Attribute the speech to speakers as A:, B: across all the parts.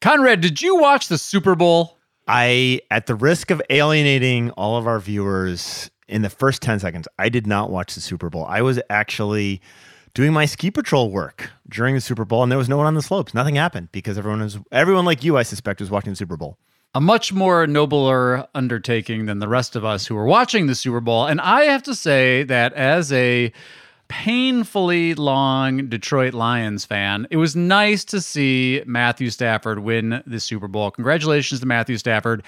A: Conrad, did you watch the Super Bowl?
B: I, at the risk of alienating all of our viewers in the first 10 seconds, I did not watch the Super Bowl. I was actually doing my ski patrol work during the Super Bowl, and there was no one on the slopes. Nothing happened because everyone was, everyone like you, I suspect, was watching the Super Bowl.
A: A much more nobler undertaking than the rest of us who were watching the Super Bowl. And I have to say that as a painfully long Detroit Lions fan, it was nice to see Matthew Stafford win the Super Bowl. Congratulations to Matthew Stafford.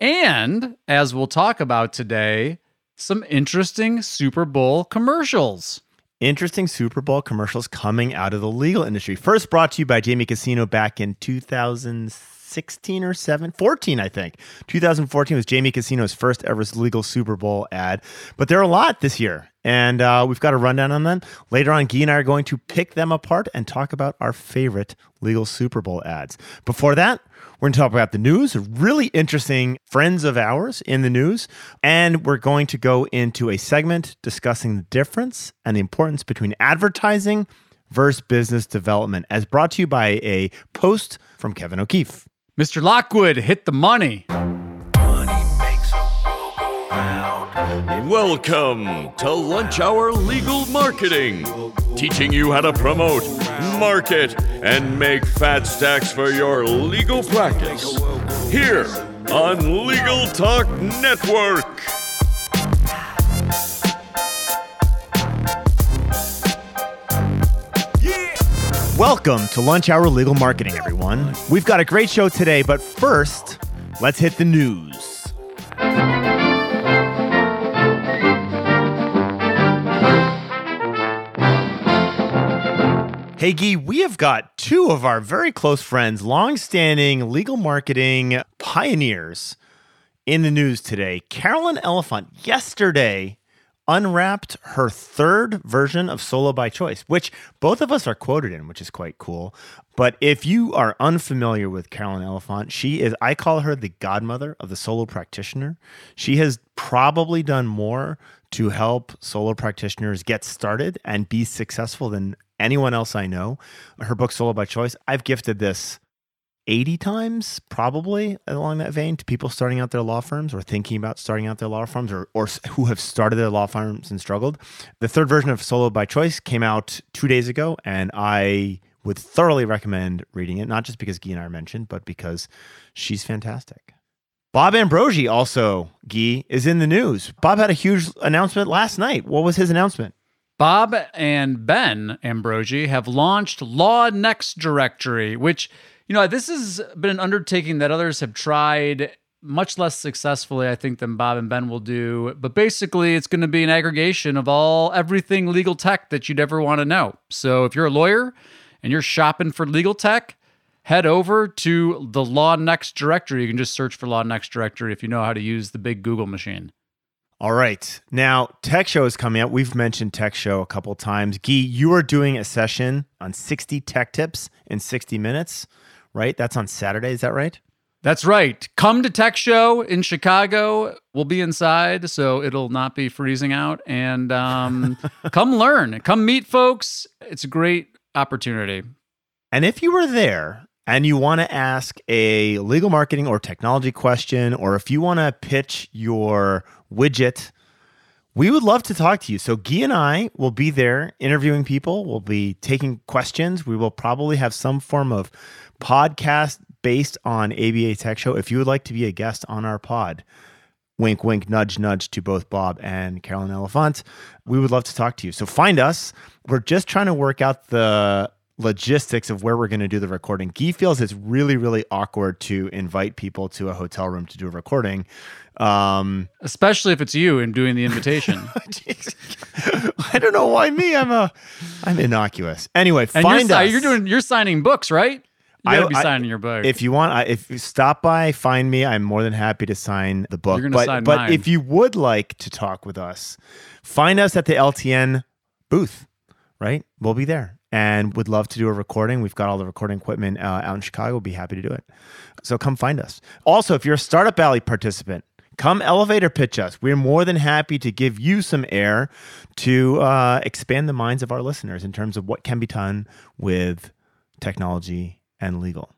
A: And as we'll talk about today, some interesting Super Bowl commercials.
B: Interesting Super Bowl commercials coming out of the legal industry. First brought to you by Jamie Casino back in 2016 or 7, 14, I think. 2014 was Jamie Casino's first ever legal Super Bowl ad. But there are a lot this year and uh, we've got a rundown on them. Later on, Gyi and I are going to pick them apart and talk about our favorite legal Super Bowl ads. Before that, we're going to talk about the news, really interesting friends of ours in the news. And we're going to go into a segment discussing the difference and the importance between advertising versus business development, as brought to you by a post from Kevin O'Keefe.
A: Mr. Lockwood, hit the money.
C: Welcome to Lunch Hour Legal Marketing, teaching you how to promote, market, and make fat stacks for your legal practice. Here on Legal Talk Network.
B: Welcome to Lunch Hour Legal Marketing, everyone. We've got a great show today, but first, let's hit the news. Hey, Gyi, we have got two of our very close friends, long-standing legal marketing pioneers in the news today. Carolyn Elefant yesterday unwrapped her third version of Solo by Choice, which both of us are quoted in, which is quite cool. But if you are unfamiliar with Carolyn Elefant, she is, I call her the godmother of the solo practitioner. She has probably done more to help solo practitioners get started and be successful than anyone else I know. Her book, Solo by Choice, I've gifted this 80 times probably along that vein to people starting out their law firms or thinking about starting out their law firms or, or who have started their law firms and struggled. The third version of Solo by Choice came out two days ago, and I would thoroughly recommend reading it, not just because Gyi and I are mentioned, but because she's fantastic. Bob Ambrogi also, Gyi, is in the news. Bob had a huge announcement last night. What was his announcement?
A: Bob and Ben Ambrogi have launched LawNext Directory, which, you know, this has been an undertaking that others have tried much less successfully, I think, than Bob and Ben will do. But basically, it's going to be an aggregation of all everything legal tech that you'd ever want to know. So if you're a lawyer and you're shopping for legal tech, head over to the LawNext directory. You can just search for LawNext directory if you know how to use the big Google machine.
B: All right. Now, Tech Show is coming up. We've mentioned Tech Show a couple times. Gyi, you are doing a session on 60 tech tips in 60 minutes, right? That's on Saturday. Is that right?
A: That's right. Come to Tech Show in Chicago. We'll be inside, so it'll not be freezing out. And um, come learn, come meet folks. It's a great opportunity.
B: And if you were there and you want to ask a legal marketing or technology question, or if you want to pitch your widget. We would love to talk to you. So, Gyi and I will be there interviewing people. We'll be taking questions. We will probably have some form of podcast based on ABA Tech Show. If you would like to be a guest on our pod, wink, wink, nudge, nudge to both Bob and Carolyn Elefant, we would love to talk to you. So, find us. We're just trying to work out the logistics of where we're going to do the recording. Gyi feels it's really, really awkward to invite people to a hotel room to do a recording.
A: Um, Especially if it's you and doing the invitation.
B: I don't know why me. I'm a, I'm innocuous. Anyway,
A: and
B: find
A: you're,
B: us.
A: You're doing, you're signing books, right? You gotta I, be signing I, your book.
B: If you want, I, if you stop by, find me. I'm more than happy to sign the book.
A: You're
B: but
A: sign
B: but
A: mine.
B: if you would like to talk with us, find us at the LTN booth. Right, we'll be there and would love to do a recording. We've got all the recording equipment uh, out in Chicago. We'll be happy to do it. So come find us. Also, if you're a Startup Alley participant, come elevator pitch us. We're more than happy to give you some air to uh, expand the minds of our listeners in terms of what can be done with technology and legal.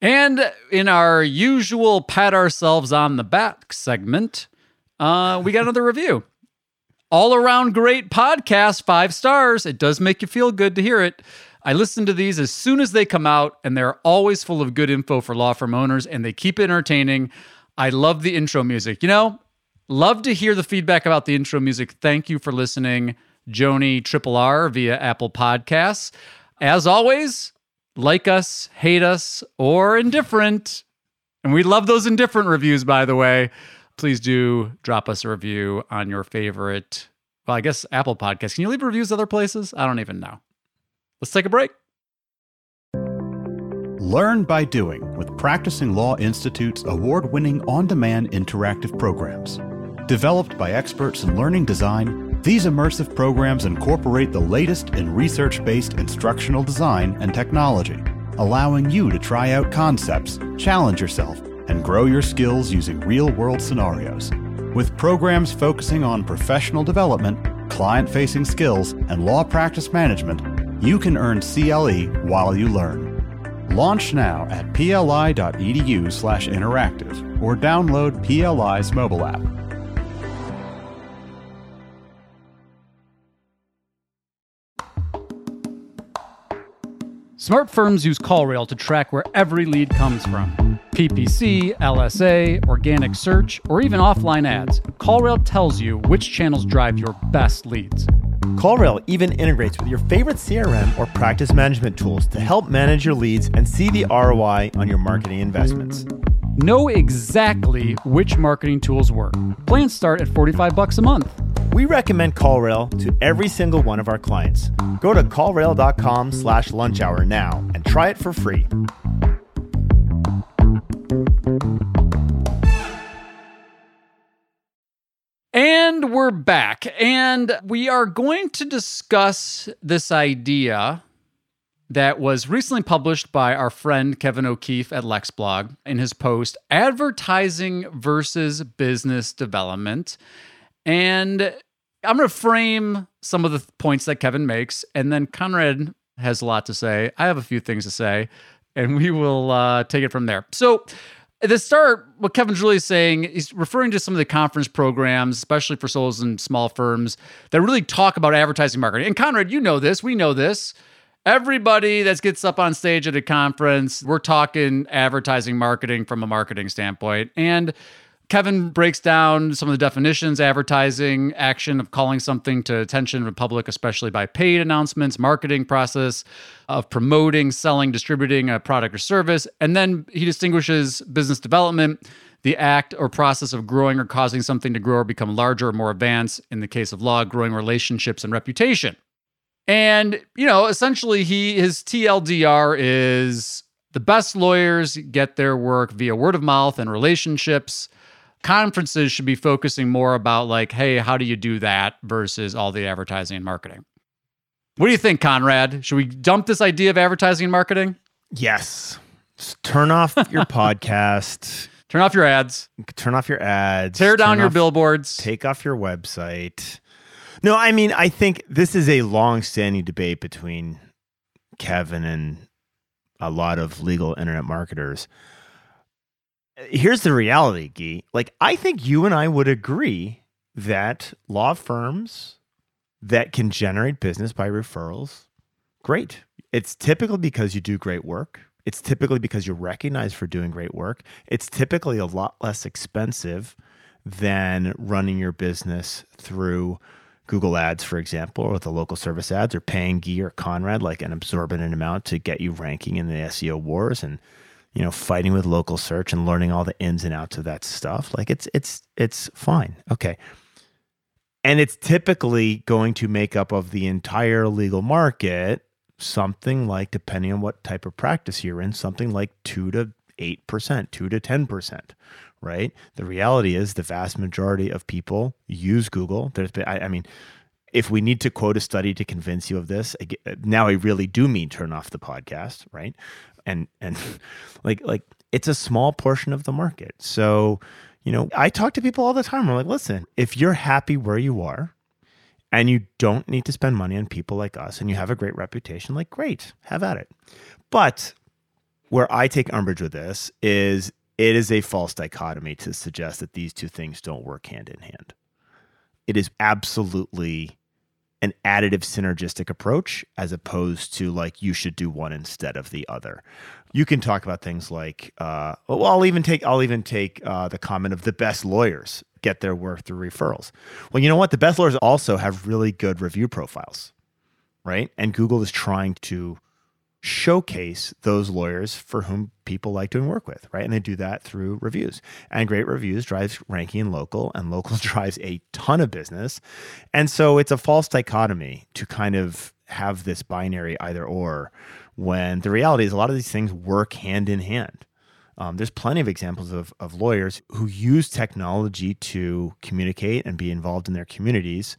A: And in our usual pat ourselves on the back segment, uh, we got another review. All around great podcast, five stars. It does make you feel good to hear it. I listen to these as soon as they come out, and they're always full of good info for law firm owners, and they keep entertaining. I love the intro music. You know, love to hear the feedback about the intro music. Thank you for listening, Joni Triple R via Apple Podcasts. As always, like us, hate us, or indifferent. And we love those indifferent reviews, by the way. Please do drop us a review on your favorite, well, I guess Apple Podcasts. Can you leave reviews other places? I don't even know. Let's take a break.
D: Learn by doing with Practicing Law Institute's award winning on demand interactive programs. Developed by experts in learning design, these immersive programs incorporate the latest in research based instructional design and technology, allowing you to try out concepts, challenge yourself, and grow your skills using real world scenarios. With programs focusing on professional development, client facing skills, and law practice management, you can earn CLE while you learn. Launch now at pli.edu/interactive or download PLI's mobile app.
A: Smart firms use CallRail to track where every lead comes from. PPC, LSA, organic search, or even offline ads. CallRail tells you which channels drive your best leads.
B: CallRail even integrates with your favorite CRM or practice management tools to help manage your leads and see the ROI on your marketing investments.
A: Know exactly which marketing tools work. Plans start at 45 bucks a month.
B: We recommend CallRail to every single one of our clients. Go to callrail.com slash lunch hour now and try it for free.
A: And we're back. And we are going to discuss this idea that was recently published by our friend Kevin O'Keefe at LexBlog in his post Advertising versus Business Development. And I'm going to frame some of the points that Kevin makes, and then Conrad has a lot to say. I have a few things to say, and we will uh, take it from there. So, at the start, what Kevin's really saying, he's referring to some of the conference programs, especially for souls and small firms, that really talk about advertising marketing. And Conrad, you know this, we know this. Everybody that gets up on stage at a conference, we're talking advertising marketing from a marketing standpoint. And Kevin breaks down some of the definitions advertising, action of calling something to attention of the public, especially by paid announcements, marketing process of promoting, selling, distributing a product or service. And then he distinguishes business development, the act or process of growing or causing something to grow or become larger or more advanced. In the case of law, growing relationships and reputation. And, you know, essentially he his TLDR is the best lawyers get their work via word of mouth and relationships conferences should be focusing more about like, hey, how do you do that versus all the advertising and marketing. What do you think, Conrad? Should we dump this idea of advertising and marketing?
B: Yes. Just turn off your podcast.
A: Turn off your ads.
B: Turn off your ads.
A: Tear down your
B: off-
A: billboards.
B: Take off your website. No, I mean, I think this is a long-standing debate between Kevin and a lot of legal internet marketers. Here's the reality, Gyi. Like, I think you and I would agree that law firms that can generate business by referrals, great. It's typically because you do great work. It's typically because you're recognized for doing great work. It's typically a lot less expensive than running your business through Google Ads, for example, or the local service ads, or paying Gyi or Conrad like an absorbent amount to get you ranking in the SEO wars and you know fighting with local search and learning all the ins and outs of that stuff. Like it's it's it's fine. Okay. And it's typically going to make up of the entire legal market something like, depending on what type of practice you're in, something like two to eight percent, two to ten percent, right? The reality is the vast majority of people use Google. There's been, I, I mean, if we need to quote a study to convince you of this, now I really do mean turn off the podcast, right? And and like like it's a small portion of the market. So, you know, I talk to people all the time. I'm like, listen, if you're happy where you are and you don't need to spend money on people like us and you have a great reputation, like great, have at it. But where I take umbrage with this is it is a false dichotomy to suggest that these two things don't work hand in hand. It is absolutely an additive synergistic approach as opposed to like you should do one instead of the other. You can talk about things like uh, well, I'll even take I'll even take uh, the comment of the best lawyers get their work through referrals. Well, you know what? The best lawyers also have really good review profiles, right? And Google is trying to showcase those lawyers for whom people like doing work with, right? And they do that through reviews. And great reviews drives ranking in local, and local drives a ton of business. And so it's a false dichotomy to kind of have this binary either or when the reality is a lot of these things work hand in hand. Um, there's plenty of examples of, of lawyers who use technology to communicate and be involved in their communities.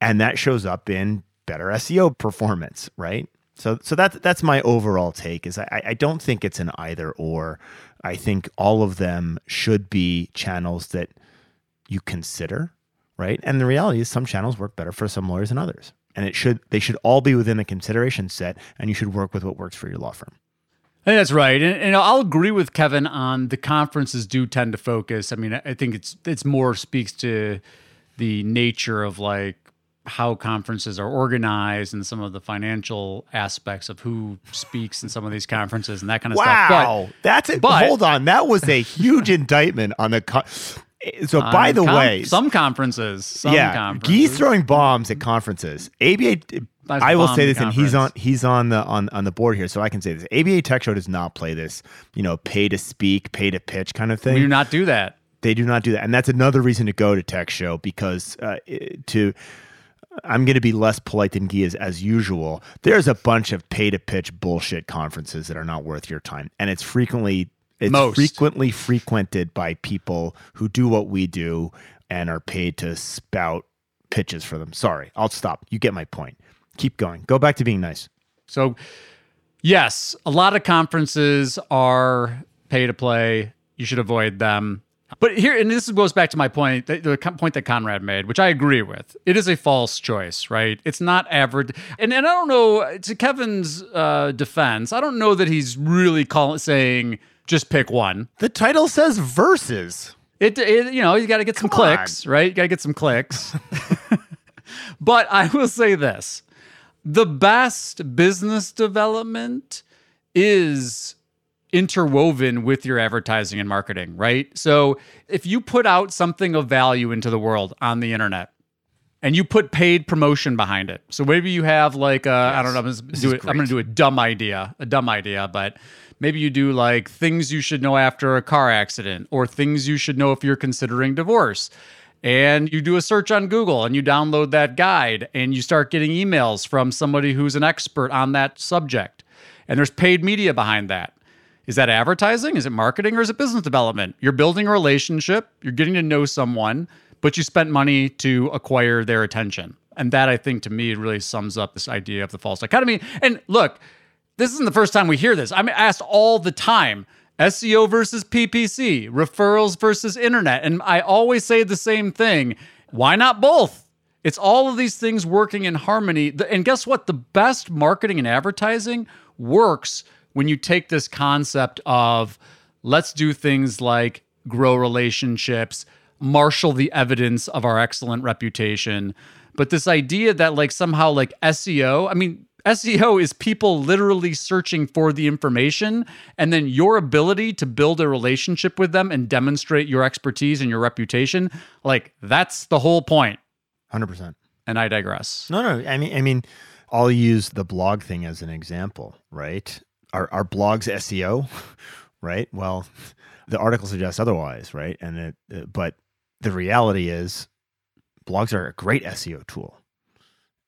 B: And that shows up in better SEO performance, right? So, so that's that's my overall take. Is I, I don't think it's an either or. I think all of them should be channels that you consider, right? And the reality is, some channels work better for some lawyers than others, and it should they should all be within the consideration set, and you should work with what works for your law firm.
A: That's right, and, and, I'll agree with Kevin on the conferences do tend to focus. I mean, I think it's it's more speaks to the nature of like how conferences are organized and some of the financial aspects of who speaks in some of these conferences and that kind of
B: wow.
A: stuff.
B: Wow, that's it. But hold on, that was a huge indictment on the. So, by the
A: com-
B: way,
A: some conferences, some
B: yeah,
A: conferences.
B: Gee's throwing bombs at conferences. ABA.
A: That's
B: I will say this, and he's on he's on the on on the board here, so I can say this. ABA Tech Show does not play this, you know, pay to speak, pay to pitch kind of thing.
A: we do not do that.
B: They do not do that, and that's another reason to go to Tech Show because uh, to I'm going to be less polite than Gyi is as usual. There's a bunch of pay to pitch bullshit conferences that are not worth your time, and it's frequently it's
A: Most.
B: frequently frequented by people who do what we do and are paid to spout pitches for them. Sorry, I'll stop. You get my point. Keep going. Go back to being nice.
A: So, yes, a lot of conferences are pay to play. You should avoid them. But here, and this goes back to my point, the, the point that Conrad made, which I agree with. It is a false choice, right? It's not average. And, and I don't know, to Kevin's uh, defense, I don't know that he's really calling saying just pick one.
B: The title says verses.
A: It, it you know, you got to get some
B: Come on.
A: clicks, right? You got to get some clicks. but I will say this the best business development is interwoven with your advertising and marketing, right? So if you put out something of value into the world on the internet, and you put paid promotion behind it. So maybe you have like I don't know, I'm, it, I'm going to do a dumb idea, a dumb idea, but maybe you do like things you should know after a car accident or things you should know if you're considering divorce. And you do a search on Google and you download that guide and you start getting emails from somebody who's an expert on that subject. And there's paid media behind that. Is that advertising? Is it marketing or is it business development? You're building a relationship, you're getting to know someone, but you spent money to acquire their attention. And that I think to me really sums up this idea of the false dichotomy. And look, this isn't the first time we hear this. I'm asked all the time SEO versus PPC, referrals versus internet. And I always say the same thing why not both? It's all of these things working in harmony. And guess what? The best marketing and advertising works when you take this concept of let's do things like grow relationships, marshal the evidence of our excellent reputation. But this idea that like somehow like SEO, I mean, SEO is people literally searching for the information, and then your ability to build a relationship with them and demonstrate your expertise and your reputation. Like, that's the whole point.
B: 100%.
A: And I digress.
B: No, no. I mean, I mean, I'll use the blog thing as an example, right? Our our blogs SEO, right? Well, the article suggests otherwise, right? And it, uh, but the reality is, blogs are a great SEO tool,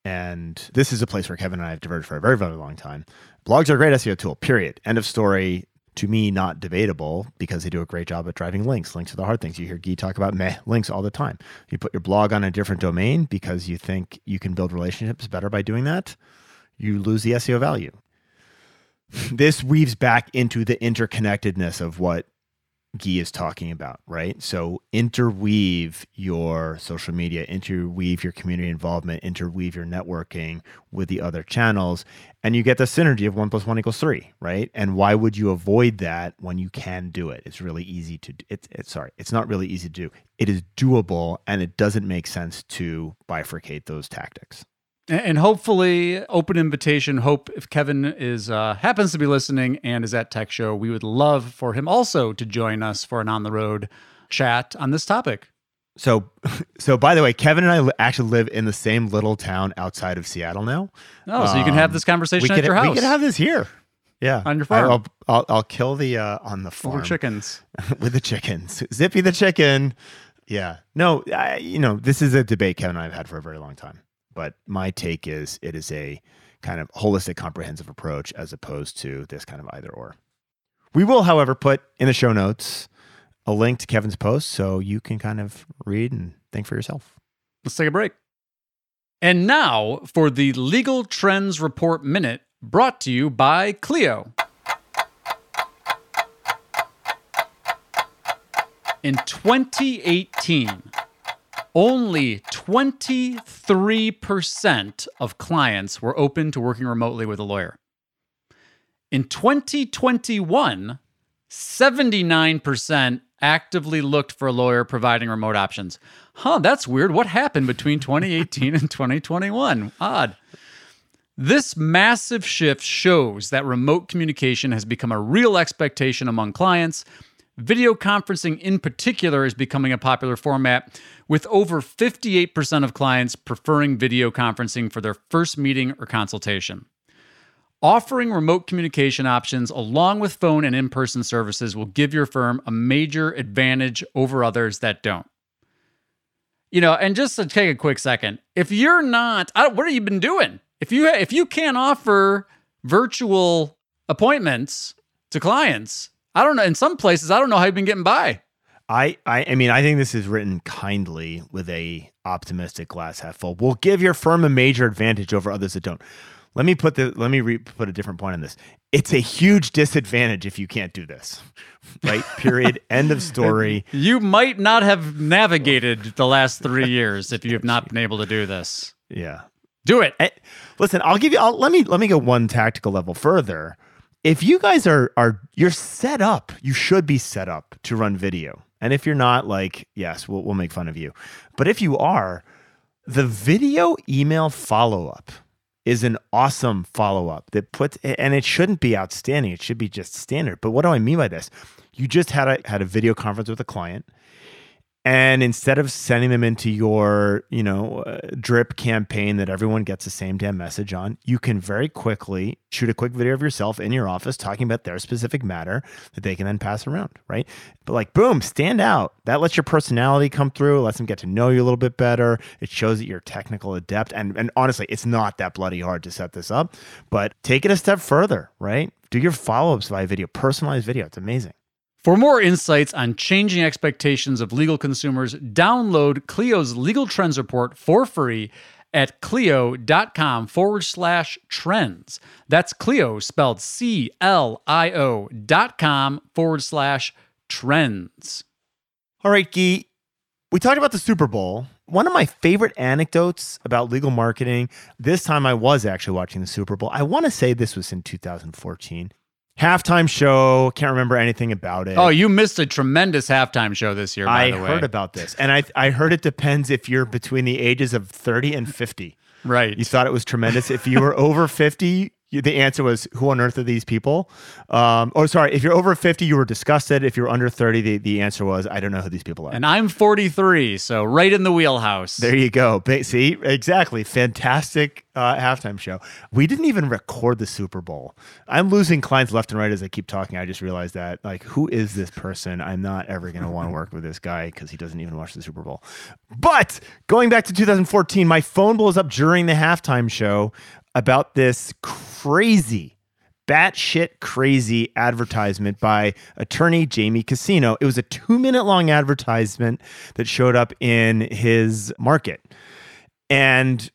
B: and this is a place where Kevin and I have diverged for a very, very long time. Blogs are a great SEO tool. Period. End of story. To me, not debatable because they do a great job at driving links. Links are the hard things. You hear Gyi talk about meh links all the time. You put your blog on a different domain because you think you can build relationships better by doing that. You lose the SEO value. This weaves back into the interconnectedness of what Gyi is talking about, right? So interweave your social media, interweave your community involvement, interweave your networking with the other channels, and you get the synergy of one plus one equals three, right? And why would you avoid that when you can do it? It's really easy to. It's, it's sorry, it's not really easy to do. It is doable, and it doesn't make sense to bifurcate those tactics
A: and hopefully open invitation hope if kevin is uh, happens to be listening and is at tech show we would love for him also to join us for an on the road chat on this topic.
B: So so by the way kevin and i actually live in the same little town outside of seattle now.
A: Oh so you can have this conversation
B: we
A: at
B: could,
A: your house
B: we could have this here. Yeah.
A: On your farm.
B: I'll i'll, I'll kill the uh on the farm.
A: Over chickens.
B: With the chickens. Zippy the chicken. Yeah. No I, you know this is a debate kevin and i've had for a very long time but my take is it is a kind of holistic, comprehensive approach as opposed to this kind of either or. We will, however, put in the show notes a link to Kevin's post so you can kind of read and think for yourself.
A: Let's take a break. And now for the Legal Trends Report Minute brought to you by Clio. In 2018, only 23% of clients were open to working remotely with a lawyer. In 2021, 79% actively looked for a lawyer providing remote options. Huh, that's weird. What happened between 2018 and 2021? Odd. This massive shift shows that remote communication has become a real expectation among clients Video conferencing, in particular, is becoming a popular format, with over 58% of clients preferring video conferencing for their first meeting or consultation. Offering remote communication options along with phone and in person services will give your firm a major advantage over others that don't. You know, and just to take a quick second, if you're not, what have you been doing? If you if you can't offer virtual appointments to clients, I don't know. In some places, I don't know how you've been getting by.
B: I, I, I mean, I think this is written kindly with a optimistic glass half full. Will give your firm a major advantage over others that don't. Let me put the let me re- put a different point on this. It's a huge disadvantage if you can't do this. Right? Period. End of story.
A: You might not have navigated the last three years if you have not been able to do this.
B: Yeah.
A: Do it.
B: I, listen, I'll give you. I'll, let me let me go one tactical level further if you guys are are you're set up, you should be set up to run video. And if you're not, like, yes, we'll we'll make fun of you. But if you are, the video email follow up is an awesome follow up that puts and it shouldn't be outstanding. It should be just standard. But what do I mean by this? You just had a had a video conference with a client and instead of sending them into your, you know, uh, drip campaign that everyone gets the same damn message on, you can very quickly shoot a quick video of yourself in your office talking about their specific matter that they can then pass around, right? But like, boom, stand out. That lets your personality come through, lets them get to know you a little bit better. It shows that you're technical adept. And, and honestly, it's not that bloody hard to set this up, but take it a step further, right? Do your follow ups via video, personalized video. It's amazing.
A: For more insights on changing expectations of legal consumers, download Clio's Legal Trends Report for free at clio.com forward slash trends. That's Clio spelled C L I O dot com forward slash trends.
B: All right, Gyi, we talked about the Super Bowl. One of my favorite anecdotes about legal marketing, this time I was actually watching the Super Bowl. I want to say this was in 2014 halftime show. Can't remember anything about it.
A: Oh, you missed a tremendous halftime show this year.
B: I
A: heard
B: about this, and I I heard it depends if you're between the ages of thirty and fifty.
A: Right.
B: You thought it was tremendous. If you were over fifty, the answer was who on earth are these people um, oh sorry if you're over 50 you were disgusted if you're under 30 the, the answer was i don't know who these people are
A: and i'm 43 so right in the wheelhouse
B: there you go see exactly fantastic uh, halftime show. We didn't even record the super bowl. I'm losing clients left and right as i keep talking. I just realized that like who is this person? I'm not ever going to want to work with this guy because he doesn't even watch the super bowl. But going back to 2014 my phone blows up during the halftime show about this crazy, batshit crazy advertisement by attorney Jamie Casino. It was a two minute long advertisement that showed up in his market. And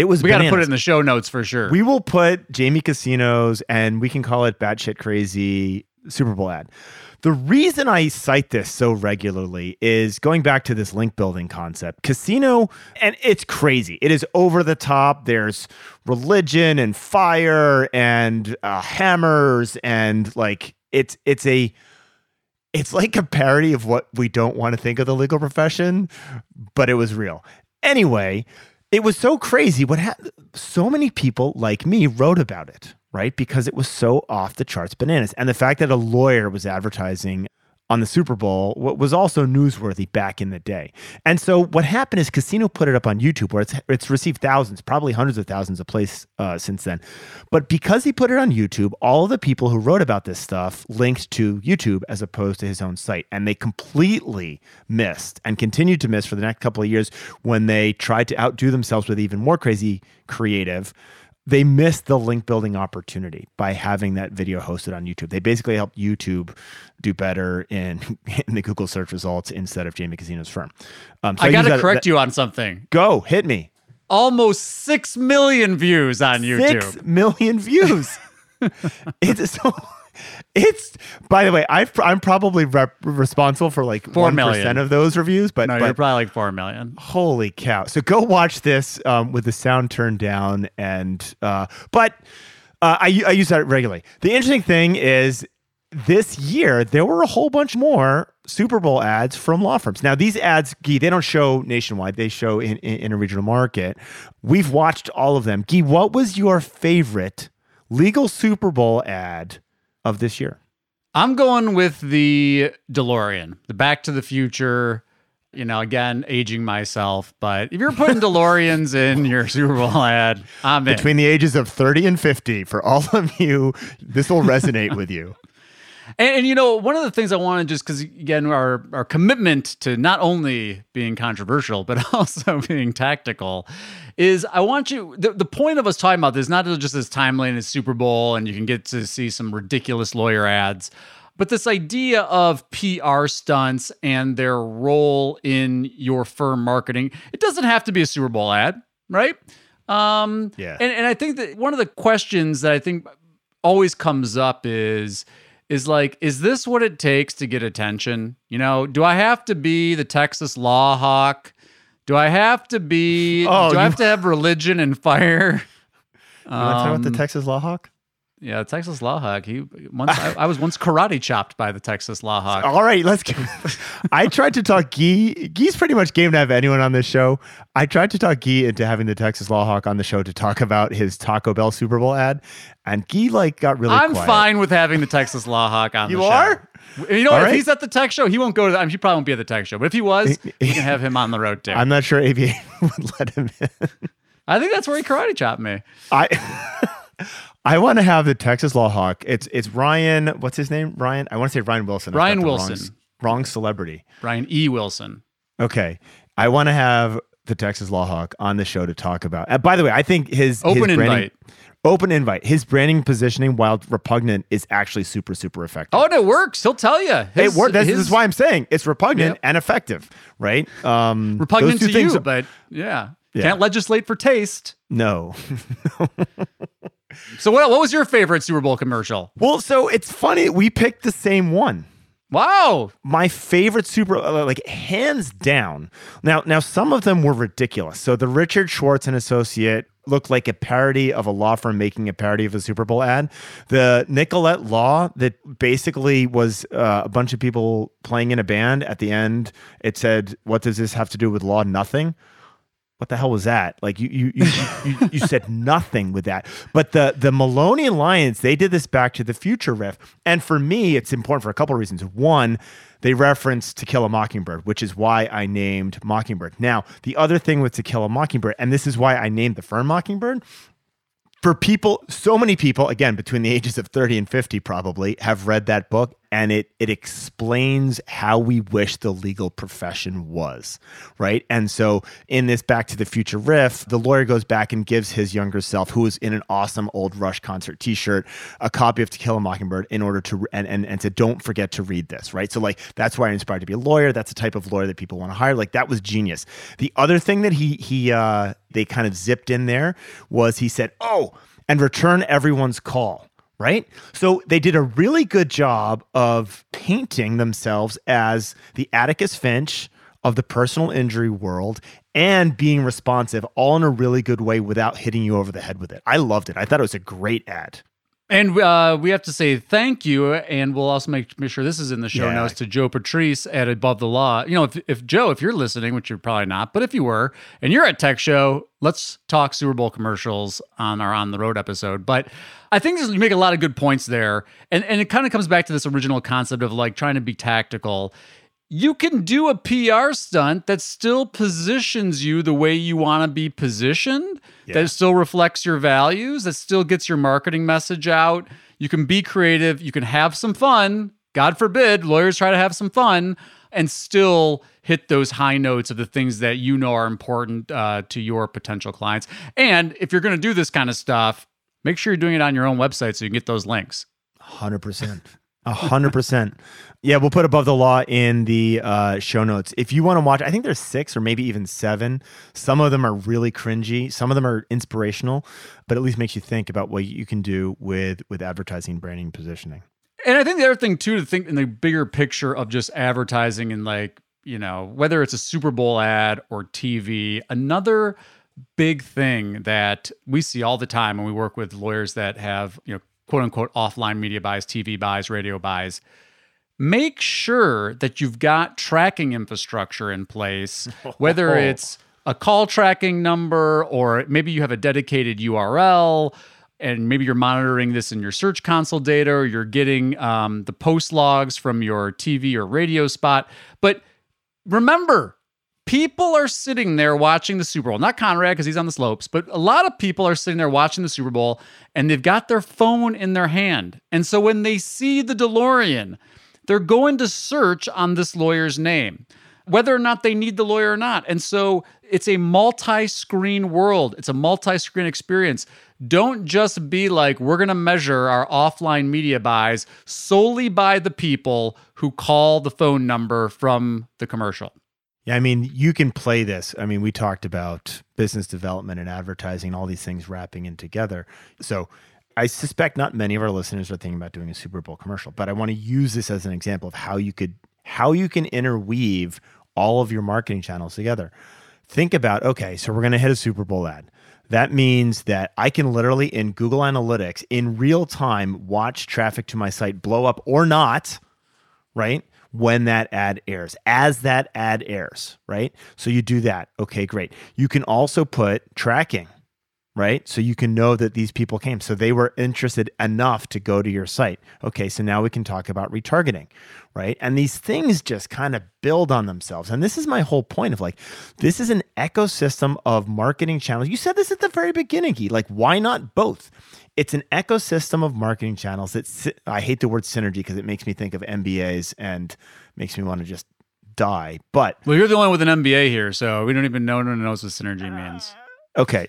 B: it was.
A: We got to put it in the show notes for sure.
B: We will put Jamie Casinos, and we can call it batshit crazy Super Bowl ad. The reason I cite this so regularly is going back to this link building concept. Casino, and it's crazy. It is over the top. There's religion and fire and uh, hammers and like it's it's a it's like a parody of what we don't want to think of the legal profession, but it was real. Anyway, it was so crazy. What ha- so many people like me wrote about it right? Because it was so off the charts bananas. And the fact that a lawyer was advertising on the Super Bowl what was also newsworthy back in the day. And so what happened is Casino put it up on YouTube where it's it's received thousands, probably hundreds of thousands of plays uh, since then. But because he put it on YouTube, all the people who wrote about this stuff linked to YouTube as opposed to his own site. And they completely missed and continued to miss for the next couple of years when they tried to outdo themselves with even more crazy creative they missed the link building opportunity by having that video hosted on YouTube. They basically helped YouTube do better in, in the Google search results instead of Jamie Casino's firm.
A: Um, so I, I got to correct that, you on something.
B: Go, hit me.
A: Almost 6 million views on YouTube.
B: 6 million views. it's so it's by the way, i am probably rep- responsible for like
A: four million
B: of those reviews, but
A: no,
B: but,
A: you're probably like four million.
B: Holy cow! So go watch this um, with the sound turned down, and uh, but uh, I I use that regularly. The interesting thing is this year there were a whole bunch more Super Bowl ads from law firms. Now these ads, Gyi, they don't show nationwide; they show in, in, in a regional market. We've watched all of them. Gyi, what was your favorite legal Super Bowl ad? Of this year?
A: I'm going with the DeLorean, the Back to the Future. You know, again, aging myself, but if you're putting DeLoreans in your Super Bowl ad, I'm
B: in. Between the ages of 30 and 50, for all of you, this will resonate with you.
A: And, and, you know, one of the things I want to just because again, our our commitment to not only being controversial but also being tactical is I want you. The, the point of us talking about this not just this timeline as Super Bowl and you can get to see some ridiculous lawyer ads, but this idea of PR stunts and their role in your firm marketing. It doesn't have to be a Super Bowl ad, right? Um, yeah. And and I think that one of the questions that I think always comes up is is like, is this what it takes to get attention? You know, do I have to be the Texas law hawk? Do I have to be? Oh, do I have to have religion and fire?
B: You want to talk about the um, Texas law hawk?
A: Yeah, Texas Law Hawk. He once I, I, was once karate chopped by the Texas Law Hawk.
B: All right, let's. Go. I tried to talk Gyi. Gyi's pretty much game to have anyone on this show. I tried to talk Gyi into having the Texas Law Hawk on the show to talk about his Taco Bell Super Bowl ad, and Gyi like got really.
A: I'm
B: quiet.
A: fine with having the Texas Law Hawk on.
B: You
A: the
B: show. You are.
A: You know, All if right. he's at the tech show, he won't go to. The, I mean, he probably won't be at the tech show, but if he was, we can have him on the road too.
B: I'm not sure ABA would let him in.
A: I think that's where he karate chopped me.
B: I. I want to have the Texas Law Hawk. It's it's Ryan. What's his name? Ryan. I want to say Ryan Wilson.
A: Ryan Wilson.
B: Wrong, wrong, celebrity.
A: Ryan E. Wilson.
B: Okay. I want to have the Texas Law Hawk on the show to talk about. Uh, by the way, I think his
A: open
B: his
A: invite.
B: Open invite. His branding positioning, while repugnant, is actually super, super effective.
A: Oh, and it works. He'll tell you.
B: His, it works. This is why I'm saying it's repugnant yep. and effective, right? Um,
A: repugnant to you, are, but yeah. yeah. Can't legislate for taste.
B: No.
A: So what what was your favorite Super Bowl commercial?
B: Well, so it's funny we picked the same one.
A: Wow.
B: My favorite Super uh, like hands down. Now now some of them were ridiculous. So the Richard Schwartz and Associate looked like a parody of a law firm making a parody of a Super Bowl ad. The Nicolette Law that basically was uh, a bunch of people playing in a band at the end. It said, "What does this have to do with law? Nothing." What the hell was that? Like you you you, you, you, said nothing with that. But the the Maloney Alliance, they did this Back to the Future riff, and for me, it's important for a couple of reasons. One, they reference To Kill a Mockingbird, which is why I named Mockingbird. Now, the other thing with To Kill a Mockingbird, and this is why I named the firm Mockingbird, for people, so many people, again, between the ages of 30 and 50 probably, have read that book and it it explains how we wish the legal profession was, right? And so in this Back to the Future riff, the lawyer goes back and gives his younger self, who is in an awesome old Rush concert T-shirt, a copy of To Kill a Mockingbird in order to and and and to don't forget to read this, right? So like that's why I inspired to be a lawyer. That's the type of lawyer that people want to hire. Like that was genius. The other thing that he he uh they kind of zipped in there was he said, "Oh, and return everyone's call." Right? So they did a really good job of painting themselves as the Atticus Finch of the personal injury world and being responsive all in a really good way without hitting you over the head with it. I loved it. I thought it was a great ad.
A: And uh, we have to say thank you, and we'll also make, make sure this is in the show
B: Yeah.
A: notes to Joe Patrice at Above the Law. You know, if, if Joe, if you're listening, which you're probably not, but if you were, and you're at Tech Show, let's talk Super Bowl commercials on our On the Road episode. But I think this, you make a lot of good points there, and and it kind of comes back to this original concept of like trying to be tactical. You can do a PR stunt that still positions you the way you want to be positioned, that still reflects your values, that still gets your marketing message out. You can be creative, you can have some fun. God forbid, lawyers try to have some fun and still hit those high notes of the things that you know are important uh, to your potential clients. And if you're going to do this kind of stuff, make sure you're doing it on your own website so you can get those links.
B: Hundred percent. A hundred percent. Yeah, we'll put above the law in the uh, show notes. If you want to watch, I think there's six or maybe even seven. Some of them are really cringy. Some of them are inspirational, but at least makes you think about what you can do with with advertising, branding, positioning.
A: And I think the other thing too to think in the bigger picture of just advertising and like, you know, whether it's a Super Bowl ad or TV, another big thing that we see all the time when we work with lawyers that have, you know, quote unquote offline media buys, TV buys, radio buys. Make sure that you've got tracking infrastructure in place, whether it's a call tracking number or maybe you have a dedicated URL and maybe you're monitoring this in your search console data or you're getting um, the post logs from your TV or radio spot. But remember, people are sitting there watching the Super Bowl. Not Conrad because he's on the slopes, but a lot of people are sitting there watching the Super Bowl and they've got their phone in their hand. And so when they see the DeLorean, they're going to search on this lawyer's name, whether or not they need the lawyer or not. And so it's a multi screen world, it's a multi screen experience. Don't just be like, we're going to measure our offline media buys solely by the people who call the phone number from the commercial.
B: Yeah, I mean, you can play this. I mean, we talked about business development and advertising, all these things wrapping in together. So I suspect not many of our listeners are thinking about doing a Super Bowl commercial, but I want to use this as an example of how you could how you can interweave all of your marketing channels together. Think about, okay, so we're going to hit a Super Bowl ad. That means that I can literally in Google Analytics in real time watch traffic to my site blow up or not, right? When that ad airs, as that ad airs, right? So you do that. Okay, great. You can also put tracking, right? So you can know that these people came. So they were interested enough to go to your site. Okay, so now we can talk about retargeting, right? And these things just kind of build on themselves. And this is my whole point of like, this is an ecosystem of marketing channels. You said this at the very beginning, Gyi. Like, why not both? It's an ecosystem of marketing channels that I hate the word synergy because it makes me think of MBAs and makes me want to just die. But
A: Well, you're the only one with an MBA here, so we don't even know. No one knows what synergy uh, means.
B: okay,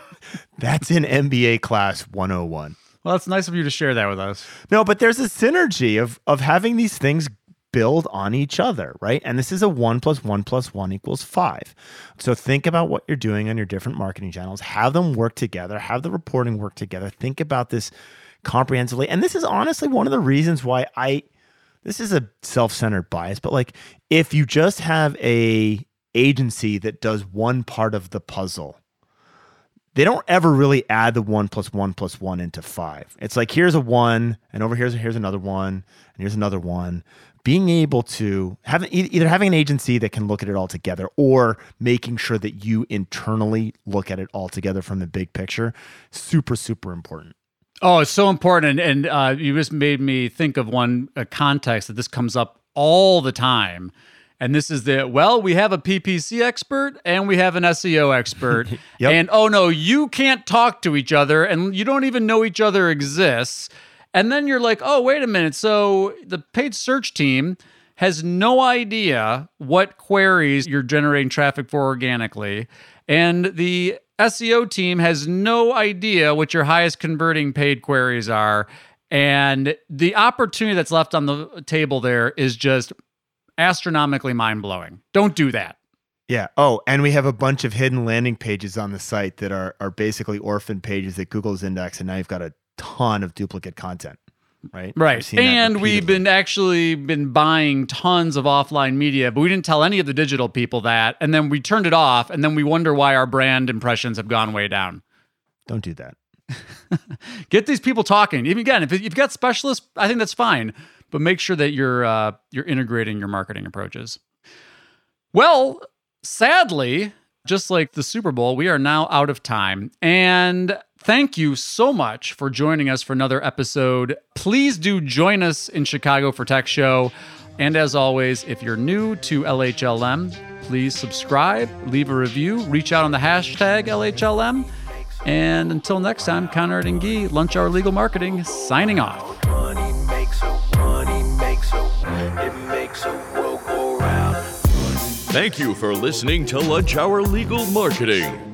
B: that's in MBA class 101.
A: Well, it's nice of you to share that with us.
B: No, but there's a synergy of of having these things build on each other, right? And this is a one plus one plus one equals five. So think about what you're doing on your different marketing channels, have them work together, have the reporting work together. Think about this comprehensively. And this is honestly one of the reasons why I this is a self-centered bias, but like if you just have a agency that does one part of the puzzle, they don't ever really add the one plus one plus one into five. It's like here's a one, and over here's here's another one, and here's another one. Being able to have either having an agency that can look at it all together, or making sure that you internally look at it all together from the big picture, super super important.
A: Oh, it's so important. And, and uh, you just made me think of one context that this comes up all the time. And this is the well, we have a PPC expert and we have an SEO expert.
B: Yep.
A: And oh no, you can't talk to each other and you don't even know each other exists. And then you're like, oh, wait a minute. So the paid search team has no idea what queries you're generating traffic for organically. And the SEO team has no idea what your highest converting paid queries are. And the opportunity that's left on the table there is just astronomically mind blowing. Don't do that.
B: Yeah. Oh, and we have a bunch of hidden landing pages on the site that are are basically orphan pages that Google's indexed, and now you've got to ton of duplicate content. Right.
A: Right. And we've been actually been buying tons of offline media, but we didn't tell any of the digital people that. And then we turned it off. And then we wonder why our brand impressions have gone way down.
B: Don't do that.
A: Get these people talking. Even again, if you've got specialists, I think that's fine. But make sure that you're uh, you're integrating your marketing approaches. Well, sadly, just like the Super Bowl, we are now out of time. And thank you so much for joining us for another episode. Please do join us in Chicago for TechShow. And as always, if you're new to LHLM, please subscribe, leave a review, reach out on the hashtag LHLM. And until next time, Conrad and Gyi, Lunch Hour Legal Marketing, signing off.
E: Money makes a money makes a it makes a world go round.
C: Thank you for listening to Lunch Hour Legal Marketing.